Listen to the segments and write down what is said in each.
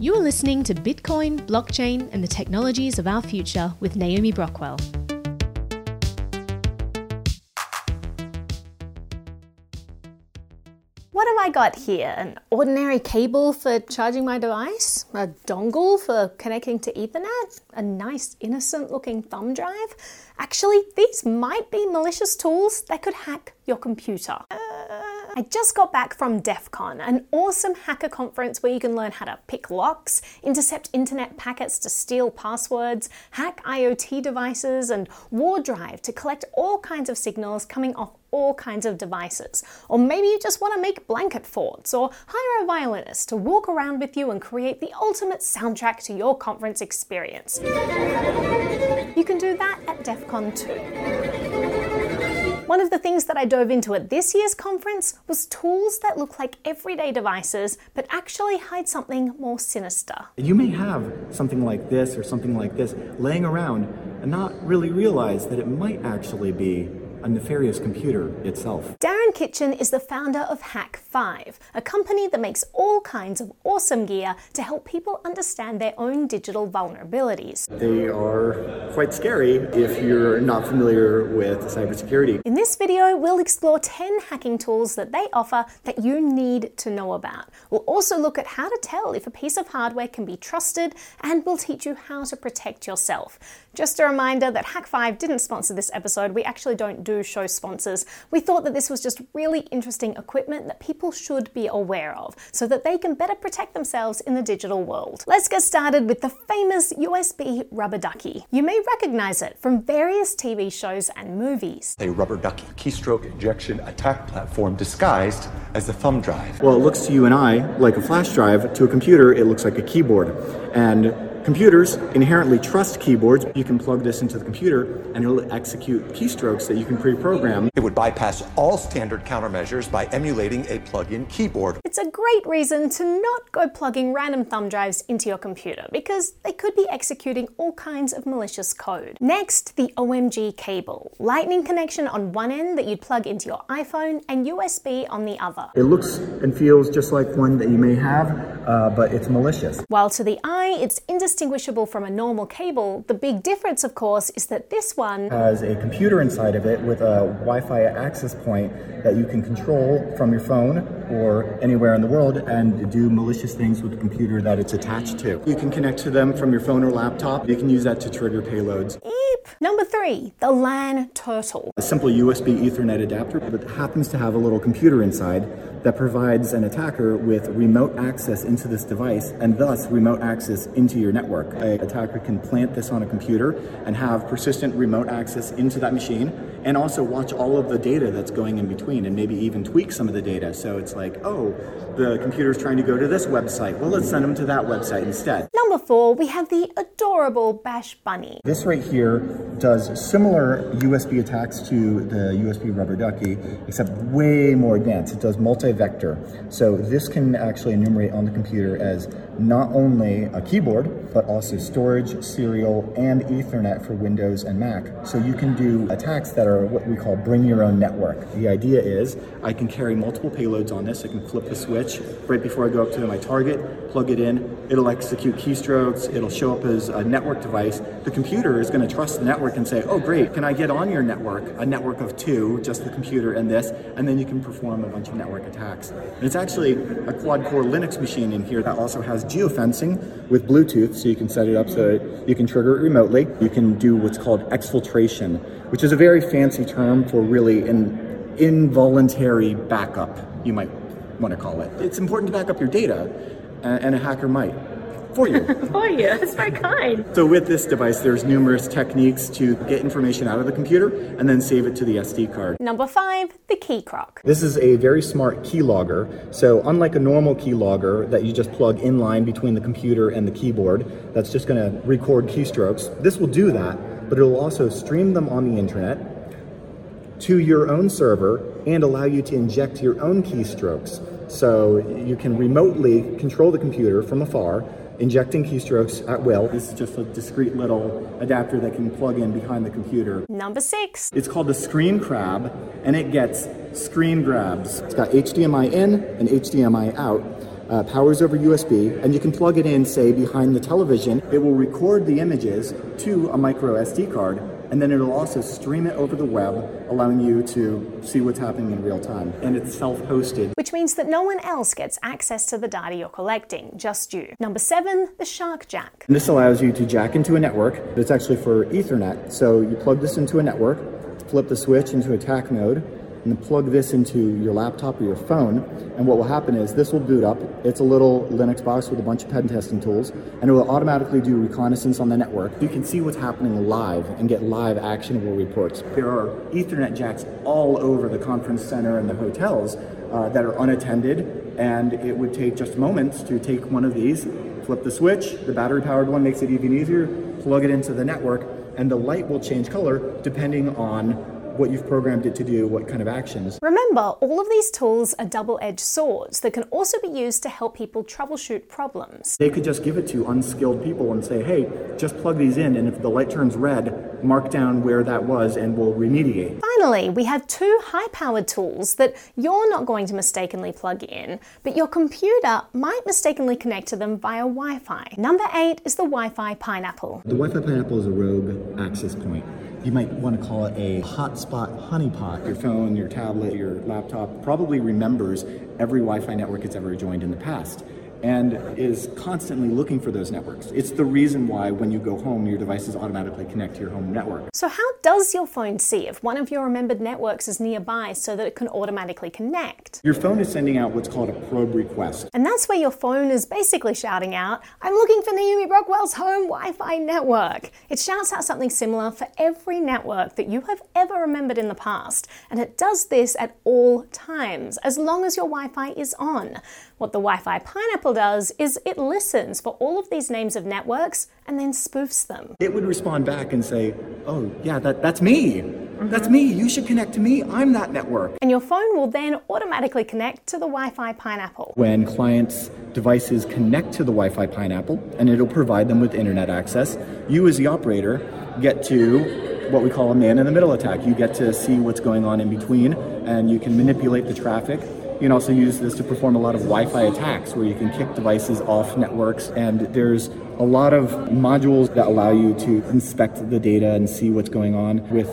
You are listening to Bitcoin, blockchain, and the technologies of our future with Naomi Brockwell. What have I got here? An ordinary cable for charging my device? A dongle for connecting to Ethernet? A nice innocent looking thumb drive? Actually, these might be malicious tools that could hack your computer. I just got back from DEF CON, an awesome hacker conference where you can learn how to pick locks, intercept internet packets to steal passwords, hack IoT devices, and WarDrive to collect all kinds of signals coming off all kinds of devices. Or maybe you just want to make blanket forts, or hire a violinist to walk around with you and create the ultimate soundtrack to your conference experience. You can do that at DEF CON too. One of the things that I dove into at this year's conference was tools that look like everyday devices but actually hide something more sinister. You may have something like this or something like this laying around and not really realize that it might actually be a nefarious computer itself. Darren Kitchen is the founder of Hak5, a company that makes all kinds of awesome gear to help people understand their own digital vulnerabilities. They are quite scary if you're not familiar with cybersecurity. In this video, we'll explore 10 hacking tools that they offer that you need to know about. We'll also look at how to tell if a piece of hardware can be trusted, and we'll teach you how to protect yourself. Just a reminder that Hak5 didn't sponsor this episode. We actually don't do show sponsors. We thought that this was just really interesting equipment that people should be aware of so that they can better protect themselves in the digital world. Let's get started with the famous USB rubber ducky. You may recognize it from various TV shows and movies. A rubber ducky keystroke injection attack platform disguised as a thumb drive. Well, it looks to you and I like a flash drive. To a computer, it looks like a keyboard. And Computers inherently trust keyboards. You can plug this into the computer and it'll execute keystrokes that you can pre-program. It would bypass all standard countermeasures by emulating a plug-in keyboard. It's a great reason to not go plugging random thumb drives into your computer because they could be executing all kinds of malicious code. Next, the OMG cable. Lightning connection on one end that you'd plug into your iPhone and USB on the other. It looks and feels just like one that you may have, uh, but it's malicious. While to the eye, it's indistinguishable indistinguishable from a normal cable. The big difference, of course, is that this one has a computer inside of it with a Wi Fi access point that you can control from your phone or anywhere in the world and do malicious things with the computer that it's attached to. You can connect to them from your phone or laptop. You can use that to trigger payloads. Eep. Number three, the LAN Turtle. A simple USB Ethernet adapter that happens to have a little computer inside that provides an attacker with remote access into this device and thus remote access into your network. An attacker can plant this on a computer and have persistent remote access into that machine and also watch all of the data that's going in between and maybe even tweak some of the data. So it's like, oh, the computer's trying to go to this website. Well, let's send them to that website instead. Number four, we have the adorable Bash Bunny. This right here does similar USB attacks to the USB rubber ducky, except way more advanced. It does multi-vector. So this can actually enumerate on the computer as not only a keyboard, but also storage, serial, and Ethernet for Windows and Mac. So you can do attacks that are what we call bring your own network. The idea is I can carry multiple payloads on this. I can flip the switch right before I go up to my target, plug it in, it'll execute keystrokes, it'll show up as a network device. The computer is going to trust the network and say, oh great, can I get on your network? A network of two, just the computer and this, and then you can perform a bunch of network attacks. And it's actually a quad-core Linux machine in here that also has geofencing with Bluetooth, so you can set it up so that you can trigger it remotely. You can do what's called exfiltration, which is a very fancy term for really an involuntary backup, you might want to call it. It's important to back up your data, and a hacker might for you. for you. That's very kind. So with this device, there's numerous techniques to get information out of the computer and then save it to the SD card. Number five, the Key Croc. This is a very smart keylogger. So unlike a normal keylogger that you just plug in line between the computer and the keyboard, that's just going to record keystrokes. This will do that, but it will also stream them on the internet to your own server and allow you to inject your own keystrokes. So you can remotely control the computer from afar injecting keystrokes at will. This is just a discrete little adapter that can plug in behind the computer. Number six. It's called the Screen Crab, and it gets screen grabs. It's got HDMI in and HDMI out. uh, powers over USB, and you can plug it in, say, behind the television. It will record the images to a micro SD card, and then it'll also stream it over the web, allowing you to see what's happening in real time. And it's self hosted. Which means that no one else gets access to the data you're collecting, just you. Number seven, the Shark Jack. And this allows you to jack into a network that's actually for Ethernet. So you plug this into a network, flip the switch into attack mode, and plug this into your laptop or your phone. And what will happen is this will boot up. It's a little Linux box with a bunch of pen testing tools, and it will automatically do reconnaissance on the network. You can see what's happening live and get live actionable reports. There are Ethernet jacks all over the conference center and the hotels uh, that are unattended, and it would take just moments to take one of these, flip the switch, the battery powered one makes it even easier, plug it into the network, and the light will change color depending on what you've programmed it to do, what kind of actions. Remember, all of these tools are double edged swords that can also be used to help people troubleshoot problems. They could just give it to unskilled people and say, hey, just plug these in, and if the light turns red, mark down where that was and we'll remediate. Finally, we have two high powered tools that you're not going to mistakenly plug in, but your computer might mistakenly connect to them via Wi Fi. Number eight is the Wi Fi Pineapple. The Wi Fi Pineapple is a rogue access point. You might want to call it a hotspot honeypot. Your phone, your tablet, your laptop probably remembers every Wi Fi network it's ever joined in the past and is constantly looking for those networks. It's the reason why when you go home, your devices automatically connect to your home network. So, how does your phone see if one of your remembered networks is nearby so that it can automatically connect? Your phone is sending out what's called a probe request. And that's where your phone is basically shouting out, I'm looking for Naomi Brockwell's home Wi Fi network. It shouts out something similar for every network that you have ever remembered in the past, and it does this at all times, as long as your Wi Fi is on. What the Wi Fi Pineapple does is it listens for all of these names of networks and then spoofs them. It would respond back and say, Oh, yeah, that, that's me. Mm-hmm. That's me. You should connect to me. I'm that network. And your phone will then automatically connect to the Wi Fi Pineapple. When clients' devices connect to the Wi Fi Pineapple, and it'll provide them with internet access, you as the operator get to what we call a man in the middle attack. You get to see what's going on in between, and you can manipulate the traffic you can also use this to perform a lot of Wi-Fi attacks where you can kick devices off networks and there's a lot of modules that allow you to inspect the data and see what's going on with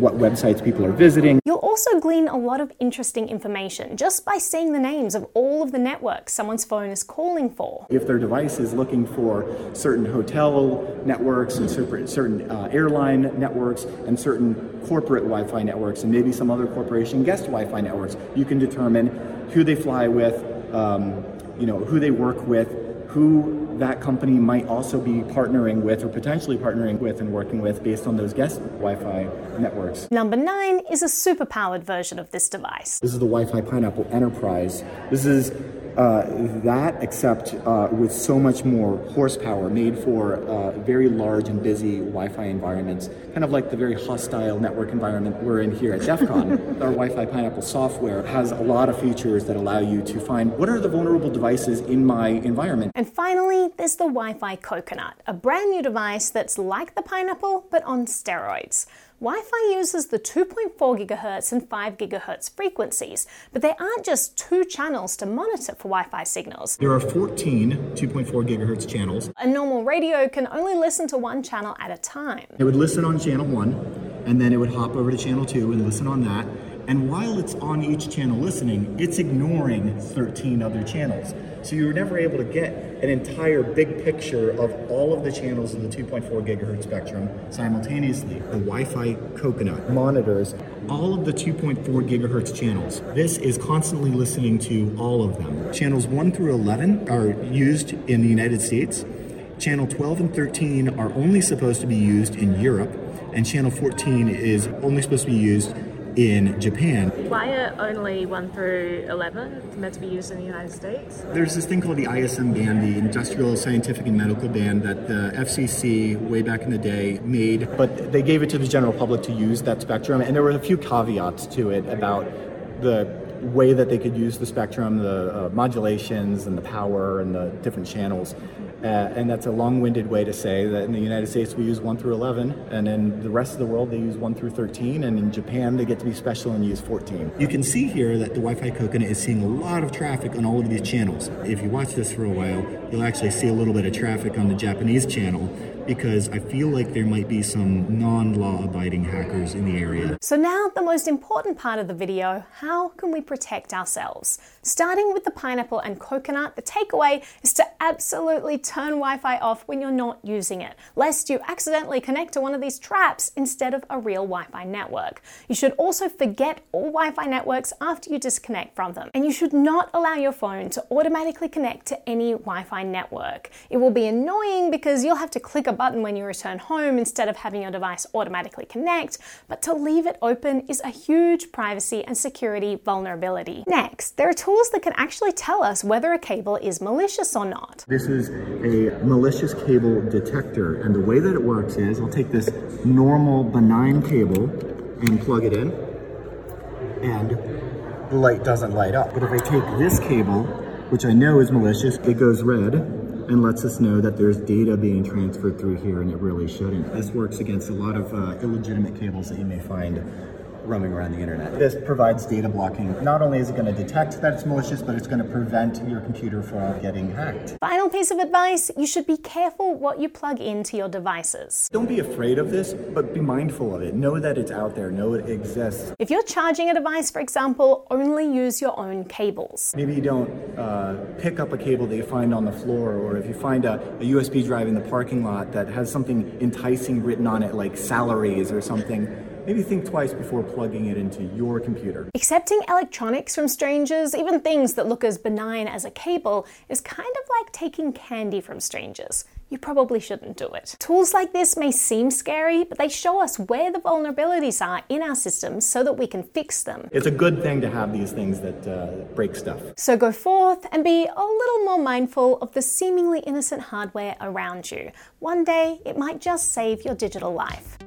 what websites people are visiting. Also glean a lot of interesting information just by seeing the names of all of the networks someone's phone is calling for. If their device is looking for certain hotel networks and certain uh, airline networks and certain corporate Wi Fi networks and maybe some other corporation guest Wi Fi networks, you can determine who they fly with, um, you know, who they work with, who that company might also be partnering with or potentially partnering with and working with based on those guest Wi Fi networks. Number nine is a super powered version of this device. This is the Wi Fi Pineapple Enterprise. This is uh, that except uh, with so much more horsepower made for uh, very large and busy Wi-Fi environments, kind of like the very hostile network environment we're in here at DEF CON. Our Wi-Fi Pineapple software has a lot of features that allow you to find what are the vulnerable devices in my environment. And finally, there's the Wi-Fi Coconut, a brand new device that's like the Pineapple but on steroids. Wi Fi uses the 2.4 GHz and 5 GHz frequencies, but there aren't just two channels to monitor for Wi Fi signals. There are 14 2.4 GHz channels. A normal radio can only listen to one channel at a time. It would listen on channel 1, and then it would hop over to channel 2 and listen on that. And while it's on each channel listening, it's ignoring 13 other channels. So you're never able to get an entire big picture of all of the channels in the 2.4 gigahertz spectrum simultaneously. The Wi-Fi Coconut monitors all of the 2.4 gigahertz channels. This is constantly listening to all of them. Channels 1 through 11 are used in the United States. Channel 12 and 13 are only supposed to be used in Europe, and channel 14 is only supposed to be used in Japan. Why are only 1 through 11 meant to be used in the United States? There's this thing called the ISM band, the Industrial, Scientific, and Medical band that the FCC way back in the day made, but they gave it to the general public to use that spectrum, and there were a few caveats to it about the way that they could use the spectrum, the uh, modulations and the power and the different channels. Uh, and that's a long-winded way to say that in the United States we use 1 through 11, and in the rest of the world they use 1 through 13, and in Japan they get to be special and use 14. You can see here that the Wi-Fi Coconut is seeing a lot of traffic on all of these channels. If you watch this for a while, you'll actually see a little bit of traffic on the Japanese channel because I feel like there might be some non-law abiding hackers in the area. So now the most important part of the video, how can we protect ourselves? Starting with the pineapple and coconut, the takeaway is to absolutely turn Wi-Fi off when you're not using it, lest you accidentally connect to one of these traps instead of a real Wi-Fi network. You should also forget all Wi-Fi networks after you disconnect from them. And you should not allow your phone to automatically connect to any Wi-Fi network. It will be annoying because you'll have to click a button when you return home instead of having your device automatically connect, but to leave it open is a huge privacy and security vulnerability. Next, there are tools that can actually tell us whether a cable is malicious or not. This is a malicious cable detector, and the way that it works is I'll take this normal benign cable and plug it in, and the light doesn't light up. But if I take this cable, which I know is malicious, it goes red, and lets us know that there's data being transferred through here and it really shouldn't. This works against a lot of uh, illegitimate cables that you may find roaming around the internet. This provides data blocking. Not only is it going to detect that it's malicious, but it's going to prevent your computer from getting hacked. Final piece of advice you should be careful what you plug into your devices. Don't be afraid of this, but be mindful of it. Know that it's out there, know it exists. If you're charging a device, for example, only use your own cables. Maybe you don't uh, pick up a cable that you find on the floor, or if you find a, a USB drive in the parking lot that has something enticing written on it, like salaries or something maybe think twice before plugging it into your computer. Accepting electronics from strangers, even things that look as benign as a cable, is kind of like taking candy from strangers. You probably shouldn't do it. Tools like this may seem scary, but they show us where the vulnerabilities are in our systems so that we can fix them. It's a good thing to have these things that uh, break stuff. So go forth and be a little more mindful of the seemingly innocent hardware around you. One day, it might just save your digital life.